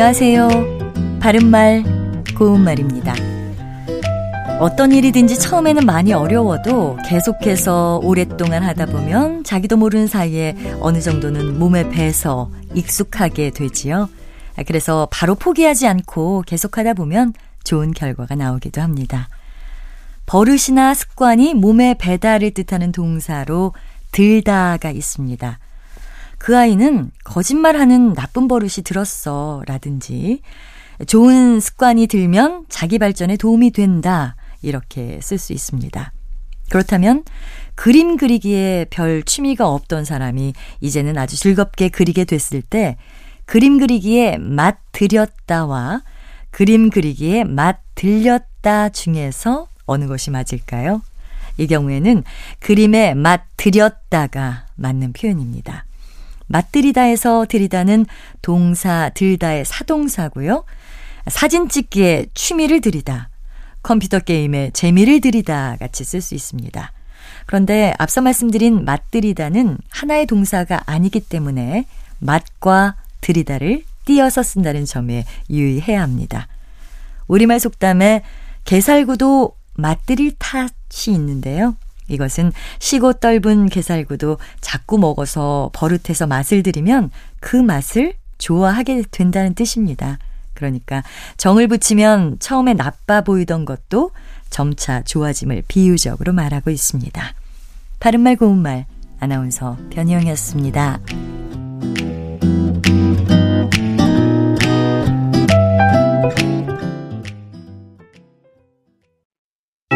안녕하세요. 바른말, 고운말입니다. 어떤 일이든지 처음에는 많이 어려워도 계속해서 오랫동안 하다 보면 자기도 모르는 사이에 어느 정도는 몸에 배서 익숙하게 되지요. 그래서 바로 포기하지 않고 계속하다 보면 좋은 결과가 나오기도 합니다. 버릇이나 습관이 몸에 배다를 뜻하는 동사로 들다가 있습니다. 그 아이는 거짓말하는 나쁜 버릇이 들었어 라든지 좋은 습관이 들면 자기 발전에 도움이 된다 이렇게 쓸 수 있습니다. 그렇다면 그림 그리기에 별 취미가 없던 사람이 이제는 아주 즐겁게 그리게 됐을 때 그림 그리기에 맛 들였다와 그림 그리기에 맛 들렸다 중에서 어느 것이 맞을까요? 이 경우에는 그림에 맛 들였다가 맞는 표현입니다. 맛들이다에서 들이다는 동사 들다의 사동사고요. 사진 찍기에 취미를 들이다, 컴퓨터 게임에 재미를 들이다 같이 쓸 수 있습니다. 그런데 앞서 말씀드린 맛들이다는 하나의 동사가 아니기 때문에 맛과 들이다를 띄어서 쓴다는 점에 유의해야 합니다. 우리말 속담에 게살구도 맛들일 탓이 있는데요. 이것은 시고 떫은 게살구도 자꾸 먹어서 버릇해서 맛을 들이면 그 맛을 좋아하게 된다는 뜻입니다. 그러니까 정을 붙이면 처음에 나빠 보이던 것도 점차 좋아짐을 비유적으로 말하고 있습니다. 바른말 고운말 아나운서 변희영이었습니다.